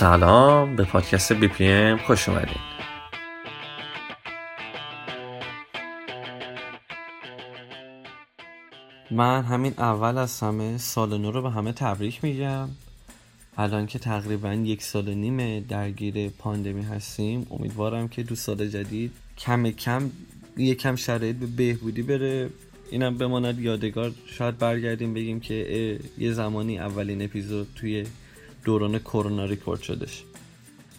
سلام به پادکست بی پی ام خوش اومدین. من همین اول از همه سال نو رو به همه تبریک میگم. الان که تقریبا یک سال و نیم درگیر پاندمی هستیم امیدوارم که دو سال جدید کم کم یکم شرایط به بهبودی بره. اینم بماند یادگار شاید برگردیم بگیم که یه زمانی اولین اپیزود توی دوران کرونا ریکورد شدش.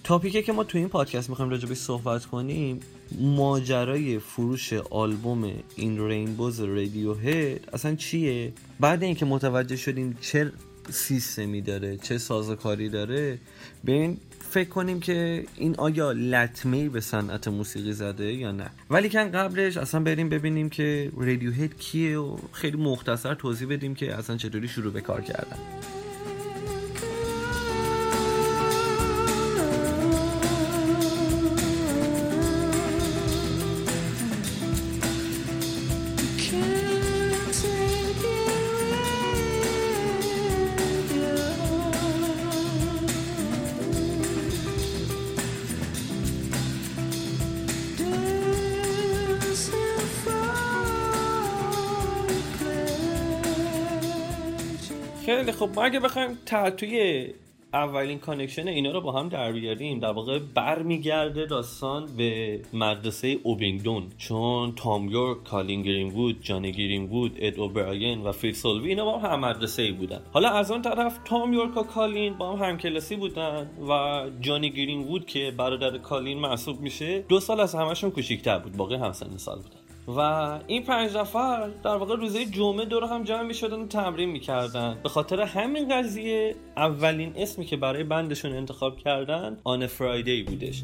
تاپیکه که ما تو این پادکست می‌خوایم راجع صحبت کنیم ماجرای فروش آلبوم این رینبوز رادیو هد اصلا چیه؟ بعد اینکه متوجه شدیم چه سیستمی داره چه سازوکاری داره به این فکر کنیم که این آیا لطمه به صنعت موسیقی زده یا نه. ولی کن قبلش اصلا بریم ببینیم که رادیو هد کیه و خیلی مختصر توضیح بدیم که اصلا چطوری شروع به کار کردن. خب ما اگه بخوایم توی اولین connection اینا رو با هم در بیاریم در واقع برمیگرده داستان به مدرسه ابینگدون چون تام یورک کالین گرین وود جانی گرین اد اوبراین و فیل سلوی اینا با هم مدرسه ای بودن. حالا از اون طرف تام یورک و کالین با هم همکلاسی بودن و جانی گرین وود که برادر کالین محسوب میشه دو سال از همشون کوچیک‌تر بود باقی همسن و سال بودن. و این پنج نفر در واقع روزه جمعه دور هم جمع می شدن و تمرین می‌کردن. به خاطر همین قضیه اولین اسمی که برای بندشون انتخاب کردن آن فرایدی بودش.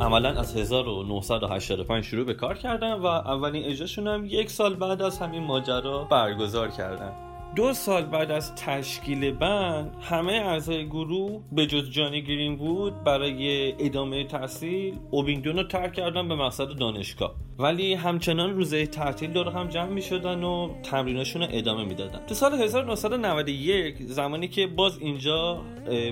عملا از 1985 شروع به کار کردن و اولین اجراشون هم یک سال بعد از همین ماجرا برگزار کردن. دو سال بعد از تشکیل بند همه اعضای گروه به جز جانی گرین بود برای ادامه تحصیل اوبینگدون رو ترک کردن به مقصد دانشگاه. ولی همچنان روزه تعطیل دور هم جمع می شدن و تمریناشون رو ادامه می‌دادن. تو سال 1991 زمانی که باز اینجا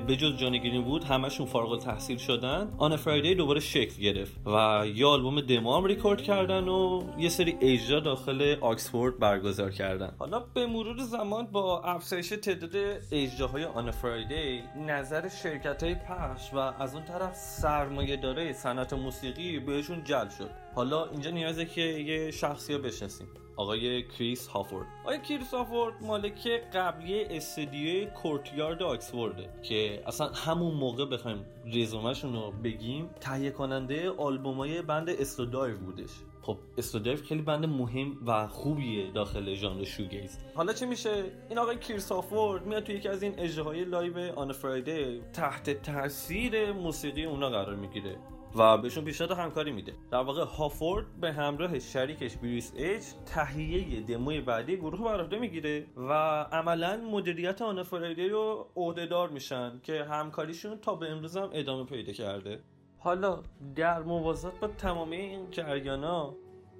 به جز جانی گرین بود همشون فارغ تحصیل شدن آن فرایدی دوباره شکل گرفت و یه آلبوم دمو هم ریکورد کردن و یه سری اجرا داخل آکسفورد برگزار کردن. حالا به مرور زمان با افزایش تعداد اجراهای On a Friday نظر شرکت های پخش و از اون طرف سرمایه داره صنعت موسیقی بهشون جلب شد. حالا اینجا نیازه که یه شخصی رو بشناسیم. آقای کریس هافورد. آقای کریس هافورد مالک قبلی استودیوی کورتیارد آکسفورده که اصلا همون موقع بخوایم رزومهشون رو بگیم تهیه کننده آلبومای band اسلودایو بودش. خب اسلودایو خیلی band مهم و خوبیه داخل ژانر shoegaze. حالا چه میشه؟ این آقای کریس هافورد میاد توی یکی از این اجراهای live On a Friday تحت تاثیر موسیقی اونا قرار می‌گیره. و بهشون پیشنهاد همکاری میده. در واقع هافورد به همراه شریکش بریس اچ تهیه دموی بعدی گروه بر عهده می‌گیره و عملا مدیریت آن فرایدی رو عهدهدار میشن که همکاریشون تا به امروز هم ادامه پیدا کرده. حالا در موازات با تمامی این جریانا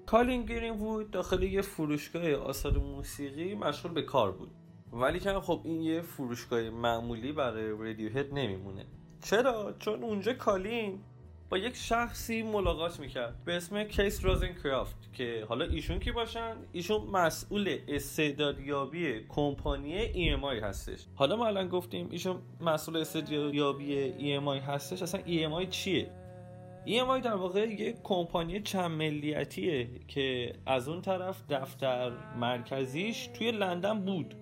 کالین گرین وود داخل یه فروشگاه آثار موسیقی مشغول به کار بود. ولی که خب این یه فروشگاه معمولی برای رادیو هد نمیمونه. چرا؟ چون اونجا کالین با یک شخصی ملاقات می‌کرد. به اسم کیس کرافت که حالا ایشون کی باشن؟ ایشون مسئول استعدادیابی کمپانی EMI هستش. حالا ما الان گفتیم ایشون مسئول استعدادیابی EMI هستش. اصلا EMI چیه؟ EMI در واقع یک کمپانی چند ملیتیه که از اون طرف دفتر مرکزیش توی لندن بود.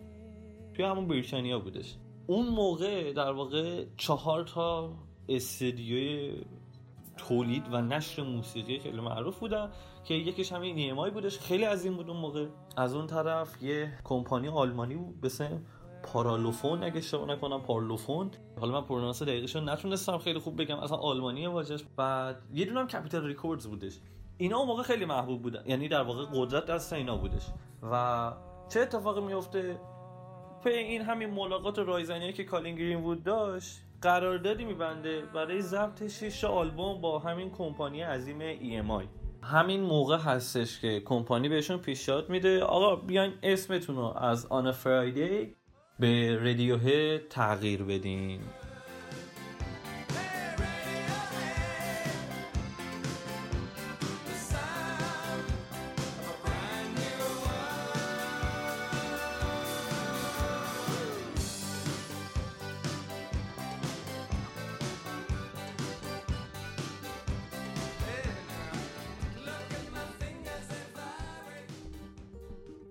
توی همون بریتانیا بودش. اون موقع در واقع چهار تا استودیوی تولید و نشر موسیقی خیلی معروف بودن که یکیش همین ای ام آی بودش. خیلی عظیم بود اون موقع. از اون طرف یه کمپانی آلمانی بود به پارلوفون اگه اشتباه نکنم پارلوفون. حالا من pronounce دقیقش نتونستم خیلی خوب بگم اصلا آلمانی واژه‌ش بعد یه دونه هم کپیتول رکوردز بودش. اینا اون موقع خیلی محبوب بودن. یعنی در واقع قدرت دست اینا بودش. و چه اتفاقی میفته پی این همین ملاقات رایزنی که کالین گرین وود داشت قراردادی میبنده برای ضبط 6 آلبوم با همین کمپانی عظیم EMI همین موقع هستش که کمپانی بهشون پیشنهاد میده. آقا بیاین اسمتون رو از آن فرایدی به رادیو تغییر بدین.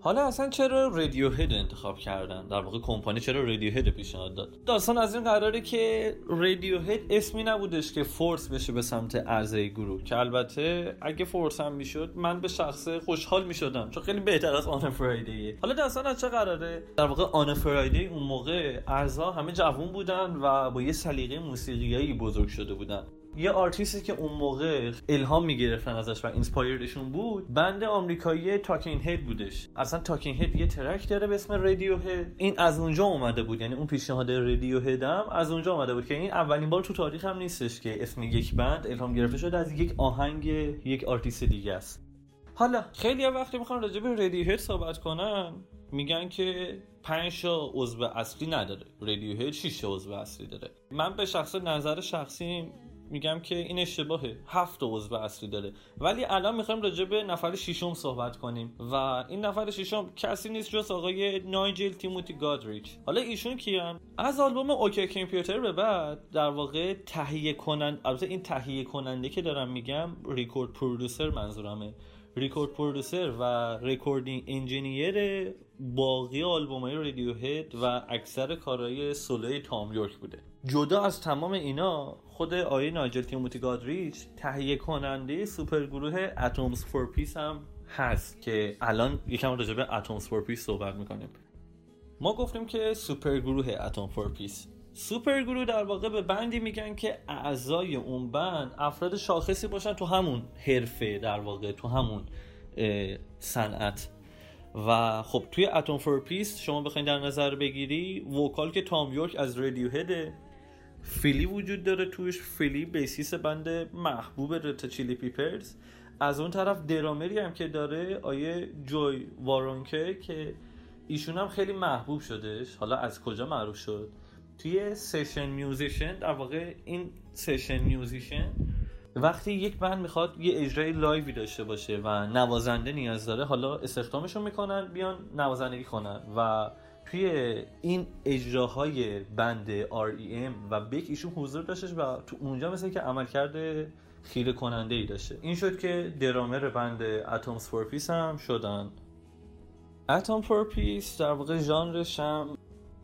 حالا اصلا چرا Radiohead انتخاب کردن؟ در واقع کمپانی چرا Radiohead پیشنهاد داد؟ داستان از این قراره که Radiohead اسمی نبودش که force بشه به سمت اعضای گروه که البته اگه force هم می‌شد من به شخصه خوشحال می‌شدم چون خیلی بهتر از On a Friday حالا داستان از چه قراره؟ در واقع On a Friday اون موقع اعضا همه جوون بودن و با یه سلیقه موسیقیایی بزرگ شده بودن. یه آرتیستی که اون موقع الهام می‌گرفتن ازش و inspire شون بود band آمریکایی Talking Heads بودش. اصلا Talking Heads یه track داره به اسم Radiohead این از اونجا اومده بود. یعنی اون پیشنهاد Radiohead هم از اونجا اومده بود که این اولین بار تو تاریخ هم نیستش که اسم یک band الهام گرفته شده از یک آهنگ یک آرتیست دیگه است. حالا خیلی وقتی می‌خوان راجع به Radiohead صحبت کنن میگن که 5 تا عضو اصلی نداره. Radiohead 6 عضو اصلی داره. من به شخصه نظر شخصی میگم که این اشتباهه هفت عضو اصلی داره. ولی الان می‌خوایم راجع به نفر ششم صحبت کنیم. و این نفر ششم کسی نیست جز آقای Nigel Timothy Godrich. حالا ایشون کی‌ان از آلبوم OK Computer به بعد در واقع تهیه کننده البته این تهیه کننده که دارم میگم record producer منظورمه. record producer و recording engineer باقی آلبوم های Radiohead و اکثر کارهای solo ی Thom Yorke بوده. جدا از تمام اینا خود آقای Nigel Timothy Godrich تهیه کننده سوپر گروه Atoms for Peace هم هست که الان یکم راجع به Atoms for Peace صحبت می‌کنیم. ما گفتیم که سوپر گروه Atoms for Peace. super گروه در واقع به band ی میگن که اعضای اون band افراد شاخصی باشن تو همون حرفه در واقع تو همون صنعت. و خب توی Atoms for Peace شما بخواید در نظر بگیری vocal که Thom Yorke از Radiohead ه Flea وجود داره توش. Flea bassist band محبوب Red Hot Chili Peppers. از اون طرف درامری هم که داره آقای Joey Waronker ه که ایشون هم خیلی محبوب شدش. حالا از کجا معروف شد؟ توی session musician در واقع این session musician وقتی یک band می‌خواد یه اجرای live ی داشته باشه و نوازنده نیاز داره حالا استخدامشون می‌کنن بیان نوازندگی کنن و توی این اجراهای band R.E.M. و Beck ایشون حضور داشتش و تو اونجا مثل اینکه عمل کرده خیره کننده ای داشته. این شد که drummer band Atoms for Peace هم شدن. Atoms for Peace در واقع ژانرش هم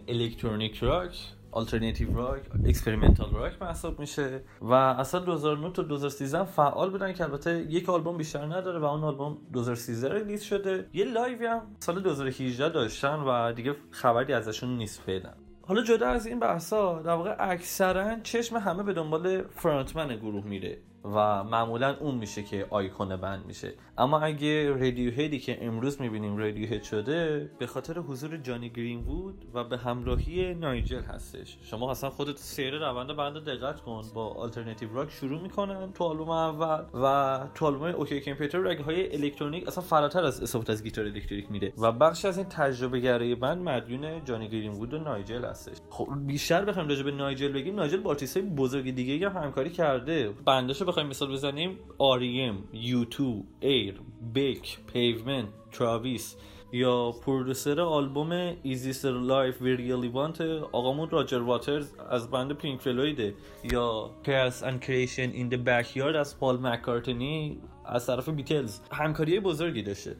electronic rock. alternative rock experimental rock محسوب میشه. و اصلا 2009 تا 2013 فعال بودن که البته یک آلبوم بیشتر نداره و اون آلبوم 2013 release شده. یه live ی هم سال 2018 داشتن و دیگه خبری ازشون نیست فعلا. حالا جدا از این بحثا در واقع اکثرا چشم همه به دنبال frontman گروه میره. و معمولا اون میشه که icon band میشه. اما اگه Radiohead ی که امروز می‌بینیم Radiohead شده به خاطر حضور Jonny Greenwood و به همراهی Nigel هستش. شما اصلا خودت سیر روند band دقت کن. با alternative rock شروع می‌کنن تو آلبوم اول و تو آلبوم OK Computer رگ های الکترونیک اصلا فراتر از استفاده از گیتار الکتریک میره و بخشی از این تجربه گرایی band مدیون Jonny Greenwood و Nigel هستش. خب بیشتر بخوایم راجع به Nigel بگیم. Nigel با بزرگ دیگه هم همکاری کرده. band اشو بخوایم مثال بزنیم. R.E.M. U2 Air Beck Pavement Travis یا producer آلبوم Is This the Life We Really Want آقامون Roger Waters از band Pink Floyd ه یا Chaos and Creation in the Backyard از Paul McCartney از طرف Beatles. همکاری بزرگی داشته.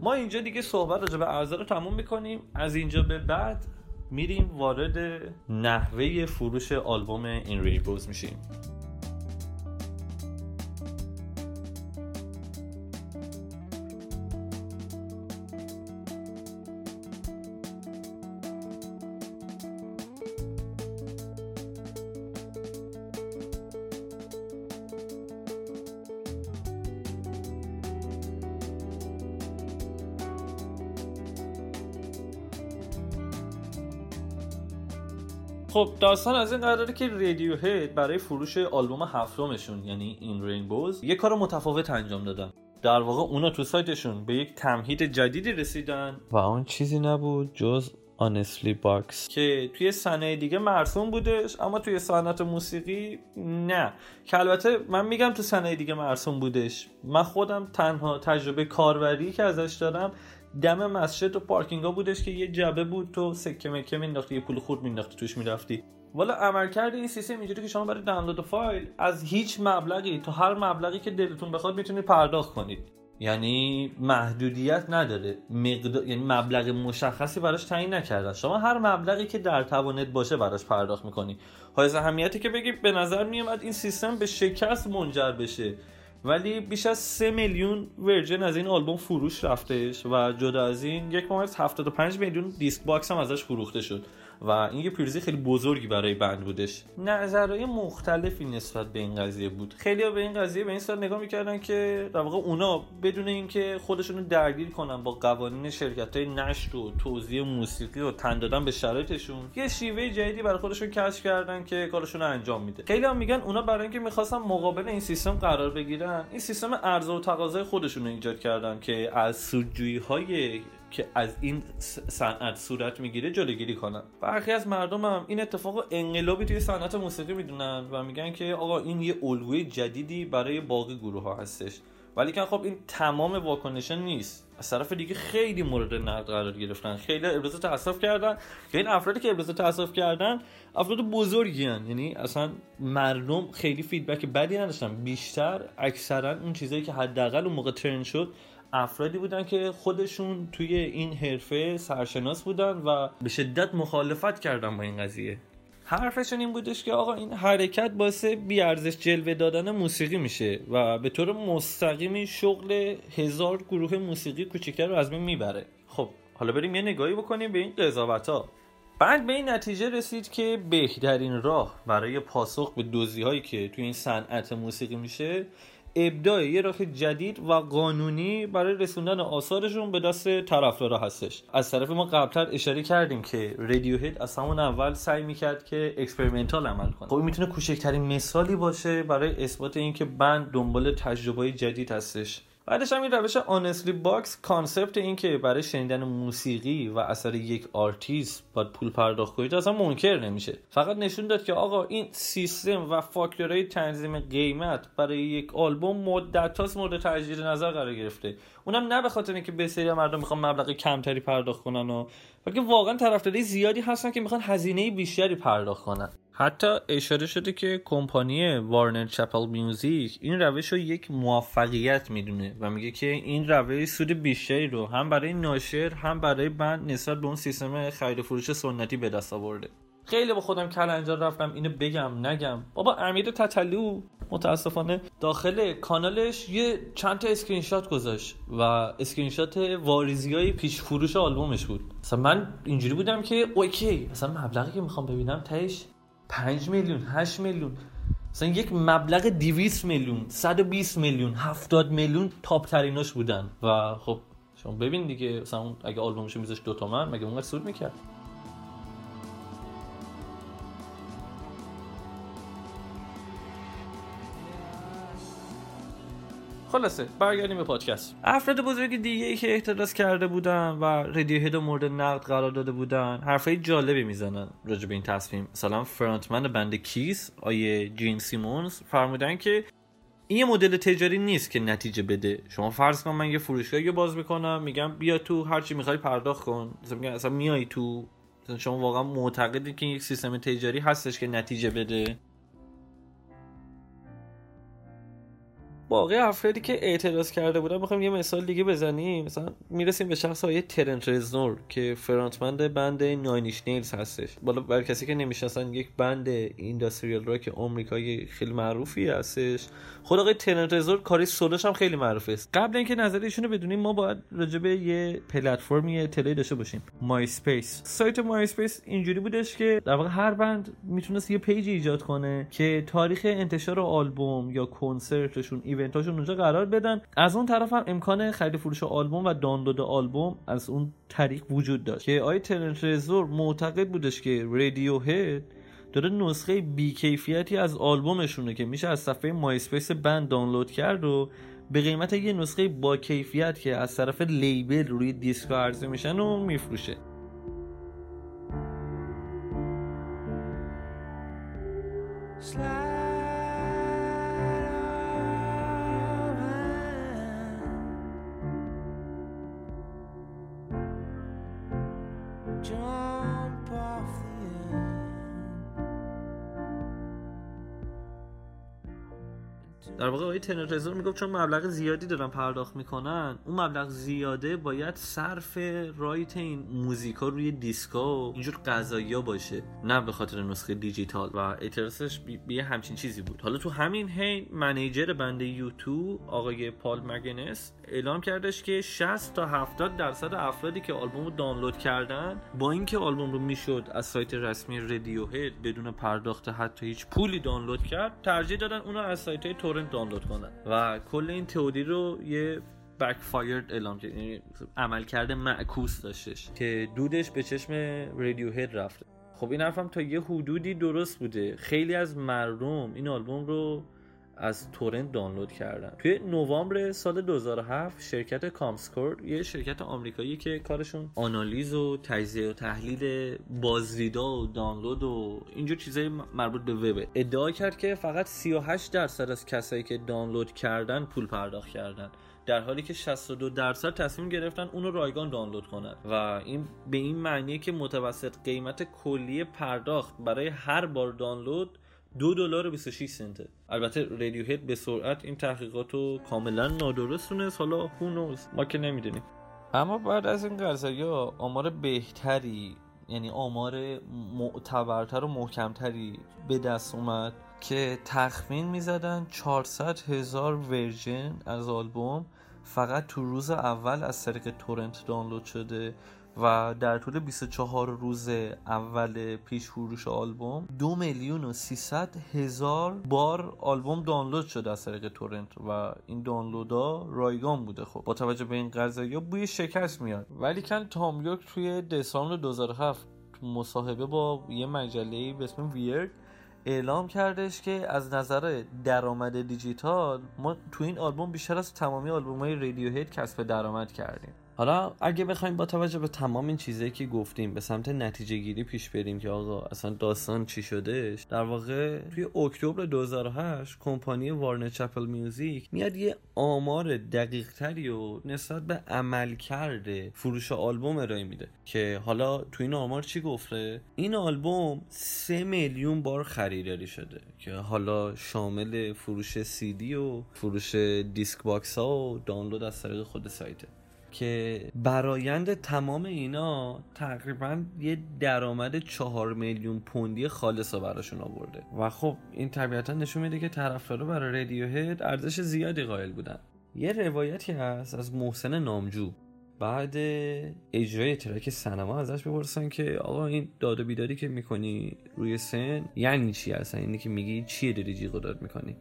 ما اینجا دیگه صحبت راجع به اعضا رو تموم می‌کنیم. از اینجا به بعد میریم وارد نحوه فروش آلبوم این ریبوز میشیم. خب داستان از این قراره که Radiohead برای فروش آلبوم هفتمشون یعنی In Rainbows یه کار متفاوت انجام دادن. در واقع اونا تو سایتشون به یک تمهید جدیدی رسیدن. و اون چیزی نبود جز honesty box که توی صنایع دیگه مرسوم بودش اما توی صنعت موسیقی نه. که البته من میگم تو صنایع دیگه مرسوم بودش. من خودم تنها تجربه کاربری که ازش دارم دم مسجد و پارکینگ ها بودش که یه جعبه بود تو سکه مکه مینداختی یه پول خورد مینداختی توش می‌رفتی. والا عملکرد این سیستم اینجوری که شما برای دانلود فایل از هیچ مبلغی تا هر مبلغی که دلتون بخواد می‌تونید پرداخت کنید. یعنی محدودیت نداره. مقدار یعنی مبلغ مشخصی براش تعیین نکردن. شما هر مبلغی که در توانت باشه براش پرداخت می‌کنی. حائز اهمیته که بگی به نظر میومد این سیستم به شکست منجر بشه. ولی بیش از 3 میلیون version از این آلبوم فروش رفتش و جدا از این یک از 75 میلیون discbox هم ازش فروخته شد. و این یه پیروزی خیلی بزرگی برای بند بودش. نظرهای مختلفی نسبت به این قضیه بود. خیلی به این قضیه به این صورت نگاه می‌کردن که در واقع اونا بدون اینکه خودشون رو درگیر کنن با قوانین شرکت های نشر و توزیع موسیقی و تن دادن به شرایطشون یه شیوه جدیدی برای خودشون کشف کردن که کارشون انجام میده. خیلی هم میگن اونا برای اینکه می‌خواستن مقابل این سیستم قرار بگیرن این سیستم عرضه و تقاضای خودشون رو ایجاد کردن که از سودجویی های که از این صنعت صورت می‌گیره جلوگیری کنن. برخی از مردم هم این اتفاق انقلابی توی صنعت موسیقی می‌دونن و میگن که آقا این یه الگوی جدیدی برای باقی گروه ها هستش. ولی که خب این تمام واکنشن نیست. از طرف دیگه خیلی مورد نقد قرار گرفتن. خیلی ابراز تاسف کردن. این افرادی که ابراز تاسف کردن افراد بزرگی هن. یعنی اصلا مردم خیلی فیدبک بدی نداشتن. بیشتر اکثرا اون چیزایی که حداقل اون موقع ترند شد افرادی بودن که خودشون توی این حرفه سرشناس بودن و به شدت مخالفت کردن با این قضیه. حرفشون این بودش که آقا این حرکت باعث بیارزش جلوه دادن موسیقی میشه و به طور مستقیمی شغل هزار گروه موسیقی کوچیکتر رو از بین می‌بره. خب حالا بریم یه نگاهی بکنیم به این قضاوت ها بعد به این نتیجه رسید که بهترین راه برای پاسخ به دوزی هایی که توی این صنعت موسیقی میشه ابداع یه راه جدید و قانونی برای رسوندن آثارشون به دست طرفدارا هستش. از طرف ما قبلتر اشاره کردیم که Radiohead از همون اول سعی می‌کرد که experimental عمل کنه. خب می‌تونه کوچکترین مثالی باشه برای اثبات اینکه band دنبال تجربه جدید هستش. بعدش هم این روش honesty box concept این که برای شنیدن موسیقی و اثر یک آرتیست باید پول پرداخت کنید اصلا منکر نمیشه. فقط نشون داد که آقا این سیستم و فاکتورهای تنظیم قیمت برای یک آلبوم مدت‌هاست مورد تجدید نظر قرار گرفته. اونم نه به خاطر اینکه بسیاری مردم می‌خوان مبلغ کمتری پرداخت کنن و بلکه واقعا طرفدارای زیادی هستن که می‌خوان هزینه بیشتری پرداخت کنن. حتی اشاره شده که کمپانی وارنر چپل میوزیک این روش رو یک موفقیت می‌دونه و میگه که این روش سود بیشتری رو هم برای ناشر هم برای بند نسبت به اون سیستم خرید فروش سنتی به دست آورده. خیلی با خودم کلنجا رفتم اینو بگم نگم. بابا امیر تتلو متاسفانه داخل کانالش یه چند تا اسکرین شات گذاشت و اسکرین شات واریزی های پیش فروش آلبومش بود. مثلا من اینجوری بودم که okay مثلا مبلغی که می‌خوام ببینم تهش 5 میلیون 8 میلیون. مثلا یک مبلغ 200 میلیون 120 میلیون 70 میلیون top تریناش بودن. و خب شما ببین دیگه مثلا اگه آلبومش میذاش دو تومن مگه اونقدر سود می‌کرد؟ خلاصه برگردیم به پادکست. افراد بزرگ دیگه ای که احتراز کرده بودن و رادیو و مورد نقد قرار داده بودن حرفای جالبی می‌زنن راجع به این تصمیم. مثلا فرانتمن بند کیس آیه جین سیمونز فرمودن که این مدل تجاری نیست که نتیجه بده. شما فرض کن من یه فروشگاهی باز می‌کنم میگم بیا تو هر چی می‌خوای پرداخت کن. مثلا اصلا میای تو شما واقعا معتقدی که یک سیستم تجاری هستش که نتیجه بده. باقی افرادی که اعتراض کرده بودن می‌خوایم یه مثال دیگه بزنیم. مثلا می‌رسیم به شخص آقای Trent Reznor که frontman band Nine Inch Nails هستش. حالا بر کسی که نمی‌شناسن یک band industrial rock آمریکایی خیلی معروفی هستش. خود آقای Trent Reznor کاری سولوش هم خیلی معروفه. است قبل اینکه نظر ایشونو بدونیم ما باید راجع به یه پلتفرمی اطلاعی داشته باشیم. MySpace سایت MySpace اینجوری بودش که در واقع هر band می‌تونست یه page ایجاد کنه که تاریخ انتشار آلبوم یا کنسرتشون event اشون اونجا قرار بدن. از اون طرف هم امکان خرید فروش آلبوم و دانلود آلبوم از اون طریق وجود داشت. که آقای Trent Reznor معتقد بودش که Radiohead داره نسخه بیکیفیتی از آلبومشونه که میشه از صفحه MySpace band دانلود کرد و به قیمت یه نسخه با کیفیت که از طرف label روی دیسک عرضه میشن و میفروشه. در واقع آقای تنر می‌گفت چون مبلغ زیادی دارن پرداخت می‌کنن اون مبلغ زیاده باید صرف رایت این موزیکا روی دیسکا و اینجور قضایی باشه نه به خاطر نسخه دیجیتال. و اعتراضش بیه همچین چیزی بود. حالا تو همین هین منیجر بند یوتیوب آقای پال مگنس اعلام کردش که 60 تا 70 درصد افرادی که آلبوم رو دانلود کردن با اینکه آلبوم رو می‌شد از سایت رسمی رادیو هد بدون پرداخت حتی هیچ پولی دانلود کرد ترجیح دادن اونو از سایت های تورنت دانلود کنن. و کل این تئوری رو یه بک فایرد اعلام کرد یعنی عمل کرده معکوس داشتش که دودش به چشم رادیو هد رفته خب این حرفم تا یه حدودی درست بوده. خیلی از مردم این آلبوم رو از تورنت دانلود کردن. توی نوامبر سال 2007 شرکت کامسکور یه شرکت آمریکایی که کارشون آنالیز و تجزیه و تحلیل بازدیدا و دانلود و اینجور چیزای مربوط به وب ادعا کرد که فقط 38 درصد از کسایی که دانلود کردن پول پرداخت کردن. در حالی که 62 درصد تصمیم گرفتن اونو رایگان دانلود کنن. و این به این معنیه که متوسط قیمت کلی پرداخت برای هر بار دانلود دو دلار و 26 سنته. البته رادیو هد به سرعت این تحقیقات رو کاملا نادرست تونست. حالا هونوز ما که نمی‌دونیم. اما بعد از این قضایی آمار بهتری یعنی آمار معتبرتر و محکمتری به دست اومد که تخمین می‌زدن 400 هزار ورژن از آلبوم فقط تو روز اول از طریق تورنت دانلود شده. و در طول 24 روز اول پیش فروش آلبوم دو میلیون و 300 هزار بار آلبوم دانلود شده از طریق تورنت و این دانلودا رایگان بوده. خب با توجه به این قضایی بوی شکست میاد. ولی کن تام یورک توی دسامبر 2007 مصاحبه با یه مجله به اسم Wired اعلام کردش که از نظر درآمد دیجیتال ما تو این آلبوم بیشتر از تمامی آلبوم های Radiohead کسب درآمد کردیم. حالا اگه بخوایم با توجه به تمام این چیزایی که گفتیم به سمت نتیجه گیری پیش بریم که آقا اصلا داستان چی شدهش در واقع توی اکتبر 2008 کمپانی Warner Chappell Music میاد یه آمار دقیق تری و نسبت به عملکرد فروش آلبوم ارائه میده که حالا تو این آمار چی گفته؟ این آلبوم سه میلیون بار خریداری شده که حالا شامل فروش سی دی و فروش disc box ها و دانلود از طریق خود سایته که برایند تمام اینا تقریبا یه درآمد چهار میلیون پوندی خالص رو براشون آورده. و خب این طبیعتا نشون میده که طرفدارا برای رادیو هد ارزش زیادی قائل بودن. یه روایتی هست از محسن نامجو. بعد اجرای ترک سنما ازش بپرسن که آقا این داد و بیداری که می‌کنی روی سن یعنی چی هستن؟ اینی که میگی چیه داری جیغ داد می‌کنی؟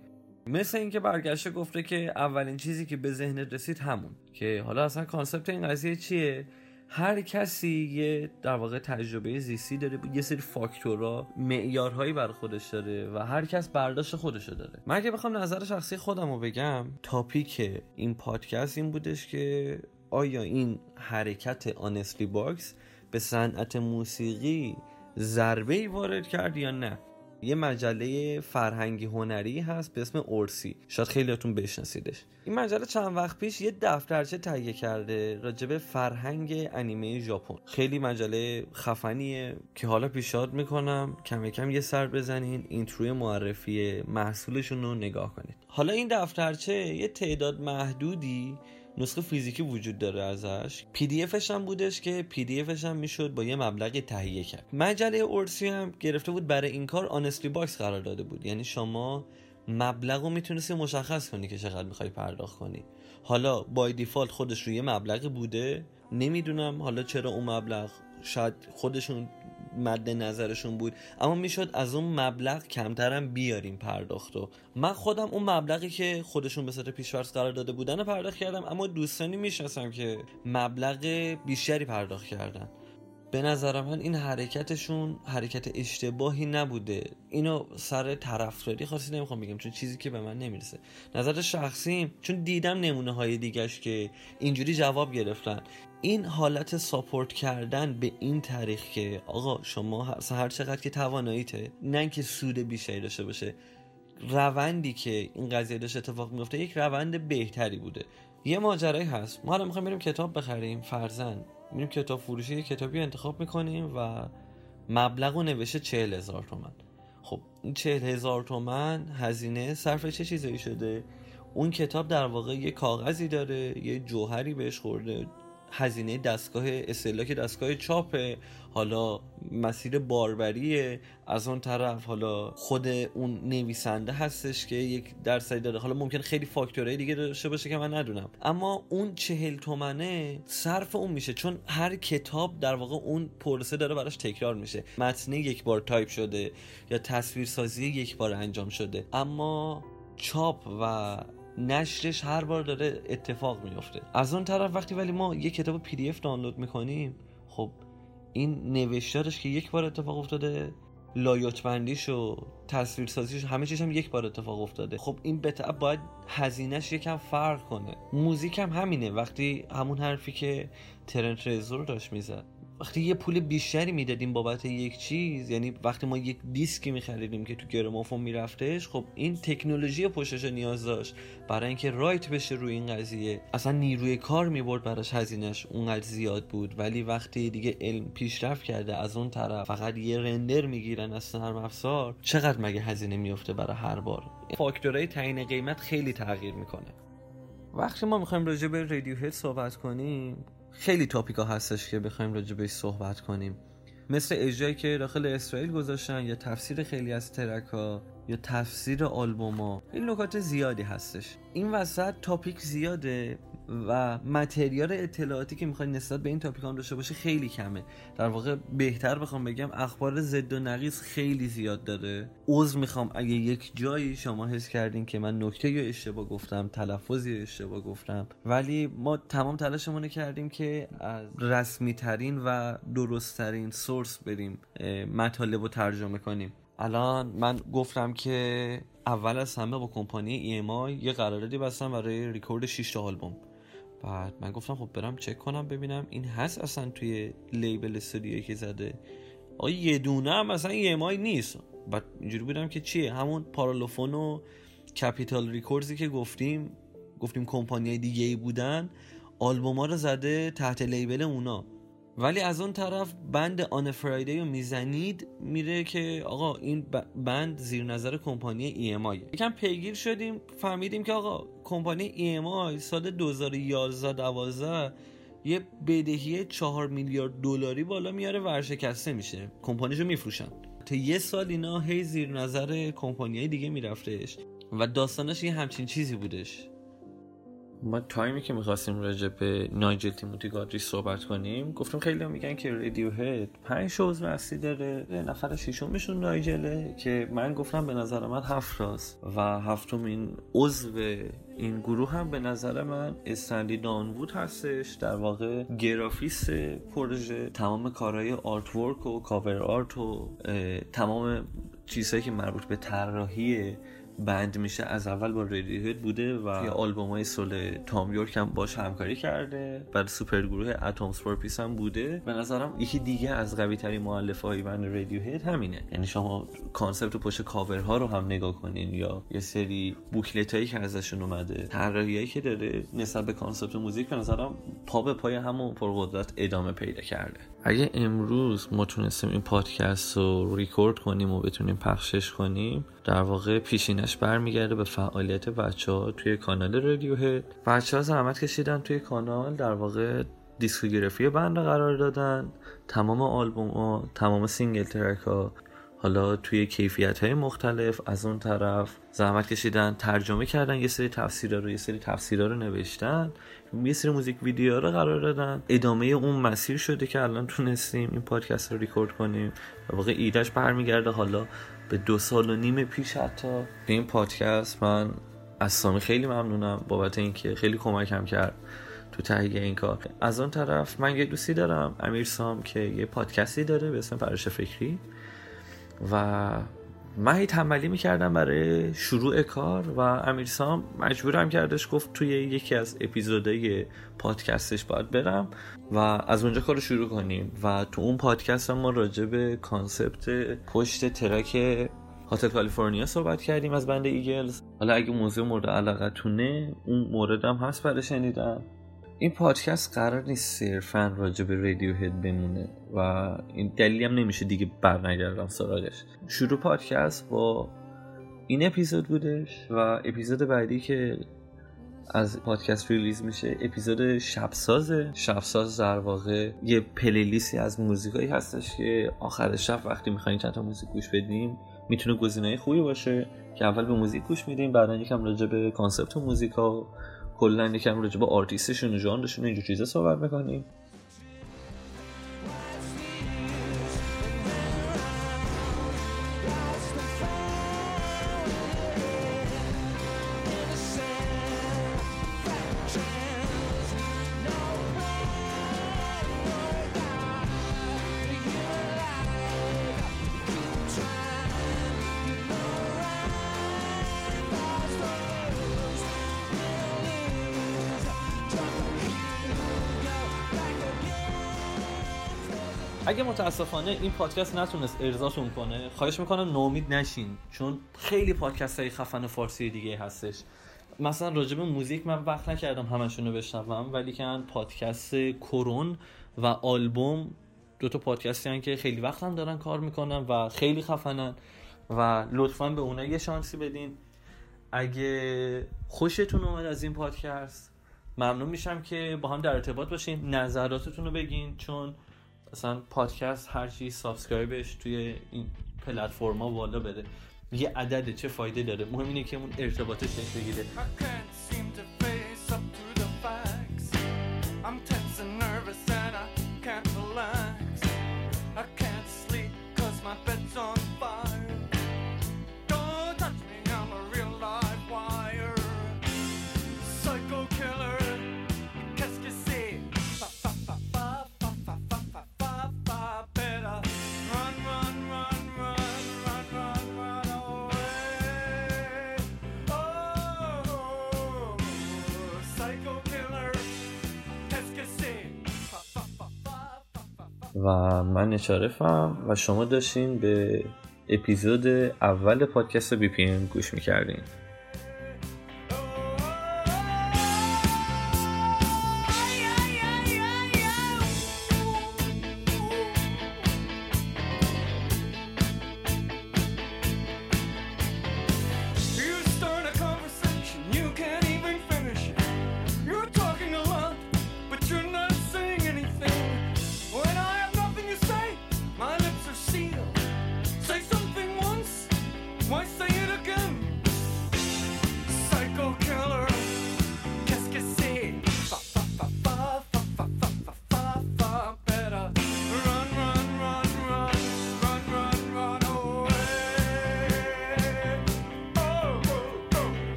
مثل اینکه برگشته گفته که اولین چیزی که به ذهنت رسید همون که حالا اصلا concept این قضیه چیه؟ هر کسی یه در واقع تجربه زیستی داره یه سری فاکتورا معیارهایی بر خودش داره و هر کس برداشت خودشو داره. من اگه بخوام نظر شخصی خودم رو بگم topic این پادکست این بودش که آیا این حرکت honesty box به صنعت موسیقی ضربه ای وارد کرد یا نه؟ یه مجله فرهنگی هنری هست به اسم اورسی. شاید خیلیاتون بشناسیدش. این مجله چند وقت پیش یه دفترچه تهیه کرده راجب فرهنگ انیمه ژاپن. خیلی مجله خفنیه که حالا پیشنهاد می‌کنم کم کم یه سر بزنین intro ی معرفی محصولشون رو نگاه کنید. حالا این دفترچه یه تعداد محدودی نسخه فیزیکی وجود داره ازش. PDF ش هم بودش که PDF ش هم می‌شد با یه مبلغی تهیه کرد. مجله اورسی هم گرفته بود برای این کار honesty box قرار داده بود. یعنی شما مبلغ رو می‌تونستی مشخص کنی که چقدر می‌خوای پرداخت کنی. حالا بای دیفالت خودش روی مبلغی بوده. نمی‌دونم حالا چرا اون مبلغ شاید خودشون مد نظرشون بود. اما می‌شد از اون مبلغ کمترم بیاریم پرداختو من خودم اون مبلغی که خودشون به صورت پیشورز قرار داده بودن پرداخت کردم اما دوستانی می‌شناسم که مبلغ بیشتری پرداخت کردن. به نظر من این حرکتشون حرکت اشتباهی نبوده. اینو سر طرفداری خاصی نمی‌خوام بگم چون چیزی که به من نمی‌رسه. نظر شخصیم چون دیدم نمونه های دیگهش که اینجوری جواب گرفتن. این حالت ساپورت کردن به این تاریخ که آقا شما هر چقدر که تواناییته نه که سود بیشتری داشته باشه. روندی که این قضیه داشت اتفاق میفته یک روند بهتری بوده. یه ماجرایی هست. ما الان می‌خوایم بریم کتاب بخریم فرزن میریم کتاب فروشی یه کتابی انتخاب می‌کنیم و مبلغ و نوشته چهل هزار تومن. خب این چهل هزار تومن هزینه صرف چه چیزایی شده؟ اون کتاب در واقع یه کاغذی داره یه جوهری بهش خورده. هزینه دستگاه استهلاک دستگاه چاپه حالا مسیر باربریه از اون طرف حالا خود اون نویسنده هستش که یک درصدی داره. حالا ممکن خیلی فاکتورهای دیگه داشته باشه که من ندونم. اما اون چهل تومنه صرف اون میشه. چون هر کتاب در واقع اون پروسه داره براش تکرار میشه. متن یک بار تایپ شده یا تصویرسازی یک بار انجام شده. اما چاپ و نشرش هر بار داره اتفاق میفته از اون طرف وقتی ولی ما یه کتاب PDF دانلود می‌کنیم خب این نوشتارش که یک بار اتفاق افتاده layout بندیش و تصویرسازیش همه چیز هم یک بار اتفاق افتاده. خب این به باید هزینهش یکم فرق کنه. موزیک هم همینه. وقتی همون حرفی که Trent Reznor داشت می‌زد. وقتی یه پول بیشتری می‌دادیم بابت یک چیز یعنی وقتی ما یک دیسکی میخریدیم که تو گرامافون میرفتش خب این تکنولوژی پشتش نیاز داشت. برای اینکه رایت بشه روی این قضیه اصلا نیروی کار می‌برد براش هزینهش اونقدر زیاد بود. ولی وقتی دیگه علم پیشرفت کرده از اون طرف فقط یه رندر می‌گیرن از نرم افزار چقدر مگه هزینه میفته برای هر بار؟ فاکتورهای تعیین قیمت خیلی تغییر می‌کنه. وقتی ما می‌خوایم راجع به رادیو صحبت کنیم خیلی تاپیکا هستش که بخوایم راجع بهش صحبت کنیم. مثل اجرایی که داخل اسرائیل گذاشتن یا تفسیر خیلی از ترکا یا تفسیر آلبوما این نکات زیادی هستش. این وسط تاپیک زیاده و متریال اطلاعاتی که می‌خوای نسبت به این تاپیک هم داشته باشه خیلی کمه. در واقع بهتر بخوام بگم اخبار ضد و نقیص خیلی زیاد داره. عذر می‌خوام اگه یک جایی شما حس کردین که من نکته یا اشتباه گفتم تلفظی اشتباه گفتم ولی ما تمام تلاشمون کردیم که از رسمی ترین و درست ترین سورس بریم مطالب رو ترجمه کنیم. الان من گفتم که اول از همه با کمپانی EMI یه قراردادی بستم برای ریکورد 6 تا آلبوم. بعد من گفتم خب برم چک کنم ببینم این هست اصلا توی لیبل استودیویی که زده؟ آیا یه دونه هم اصلا EMI نیست. بعد اینجوری بودم که چیه؟ همون پارالوفون و کپیتال ریکوردزی که گفتیم گفتیم کمپانی دیگه ای بودن آلبوم ها رو زده تحت لیبل اونا. ولی از اون طرف بند آن فرایدی رو می‌زنید میره که آقا این بند زیر نظر کمپانی EMI یکم پیگیر شدیم فهمیدیم که آقا کمپانی EMI سال 2011 12 یه بدهی 4 میلیارد دلاری بالا میاره ورشکسته میشه. کمپانیشو میفروشن. تا یه سال اینا هی زیر نظر کمپانی دیگه میرفتش و داستانش یه همچین چیزی بودش. ما time ی که می‌خواستیم راجع به Nigel Timothy Godrich صحبت کنیم گفتم خیلی هم میگن که Radiohead پنج عضو اصلی داره نفر ششمشون Nigel ه که من گفتم به نظر من هفت تاست و هفتمین عضو این گروه هم به نظر من Stanley Donwood هستش در واقع گرافیست پروژه تمام کارهای artwork و cover art و تمام چیزهایی که مربوط به طراحی band میشه از اول با Radiohead بوده و یه آلبوم های solo Thom Yorke هم باش همکاری کرده. بعد سوپر گروه Atoms for Peace هم بوده. به نظرم یکی دیگه از قوی ترین مؤلف های band Radiohead همینه. یعنی شما concept و پشت کاورها رو هم نگاه کنین یا یه سری booklet هایی که ازشون اومده طراحیایی که داره نسبت به concept موزیک به نظرم پا به پای همون پرقدرت ادامه پیدا کرده. اگه امروز ما تونستیم این پادکست رو ریکورد کنیم و بتونیم پخشش کنیم در واقع پیشینش برمیگرده به فعالیت بچه ها توی کانال Radiohead بچه ها زحمت کشیدن توی کانال در واقع discography band قرار دادن. تمام آلبوم ها تمام single track ها حالا توی کیفیت های مختلف از اون طرف زحمت کشیدن ترجمه کردن یه سری تفسیرها رو یه سری تفسیرها رو نوشتن. یه سری موزیک ویدیو رو قرار دادن. ادامه اون مسیر شده که الان تونستیم این پادکست رو ریکورد کنیم. واقع ایدهش برمیگرده. حالا به دو سال و نیم پیش حتی. به این پادکست من از سامی خیلی ممنونم بابت اینکه خیلی کمکم کرد تو تهیه این کار. از اون طرف من یه دوستی دارم امیر سام که یه پادکستی داره به اسم پرش فکری. و من هی تنبلی می‌کردم برای شروع کار و امیرسام مجبورم کردش گفت توی یکی از اپیزودهای پادکستش باید برم و از اونجا کار شروع کنیم و تو اون پادکست ما راجع به concept پشت track Hotel California صحبت کردیم از band Eagles. حالا اگه موضوع مورد علاقتونه اون موردم هست برای شنیدن. این پادکست قرار نیست صرفا راجع به Radiohead بمونه و این دلیلی هم نمیشه دیگه برنگردم سراغش. شروع پادکست با این اپیزود بودش و اپیزود بعدی که از پادکست release میشه اپیزود شبسازه شبساز در واقع یه playlist ی از موزیکایی هستش که آخر شب وقتی می‌خواین چند تا موزیک گوش بدیم می‌تونه گزینه خوبی باشه که اول به موزیک گوش میدیم بعدا یکم راجع به concept موزیکا کلا یکم راجع به آرتیستشون و ژانرشون اینجور چیزا صحبت می‌کنیم. اگه متاسفانه این پادکست نتونست ارزاتون کنه خواهش می‌کنم نومید نشین چون خیلی پادکست های خفن فارسی دیگه هستش. مثلا راجب موزیک من وقت نکردم همشون رو بشنوم ولی که پادکست کرون و آلبوم دو تا پادکستی هن که خیلی وقت هم دارن کار می‌کنن و خیلی خفنن و لطفا به اونها یه شانسی بدین. اگه خوشتون اومد از این پادکست ممنون میشم که با هم در ارتباط باشین نظراتتون رو بگین چون مثلا پادکست هر چی سابسکرایبش توی این پلتفرما والا بده. یه عدد چه فایده داره؟ مهم اینه که اون ارتباطش نشه بگیره. و من نشارفم و شما داشتین به اپیزود اول پادکست بی پی ام گوش می‌کردین.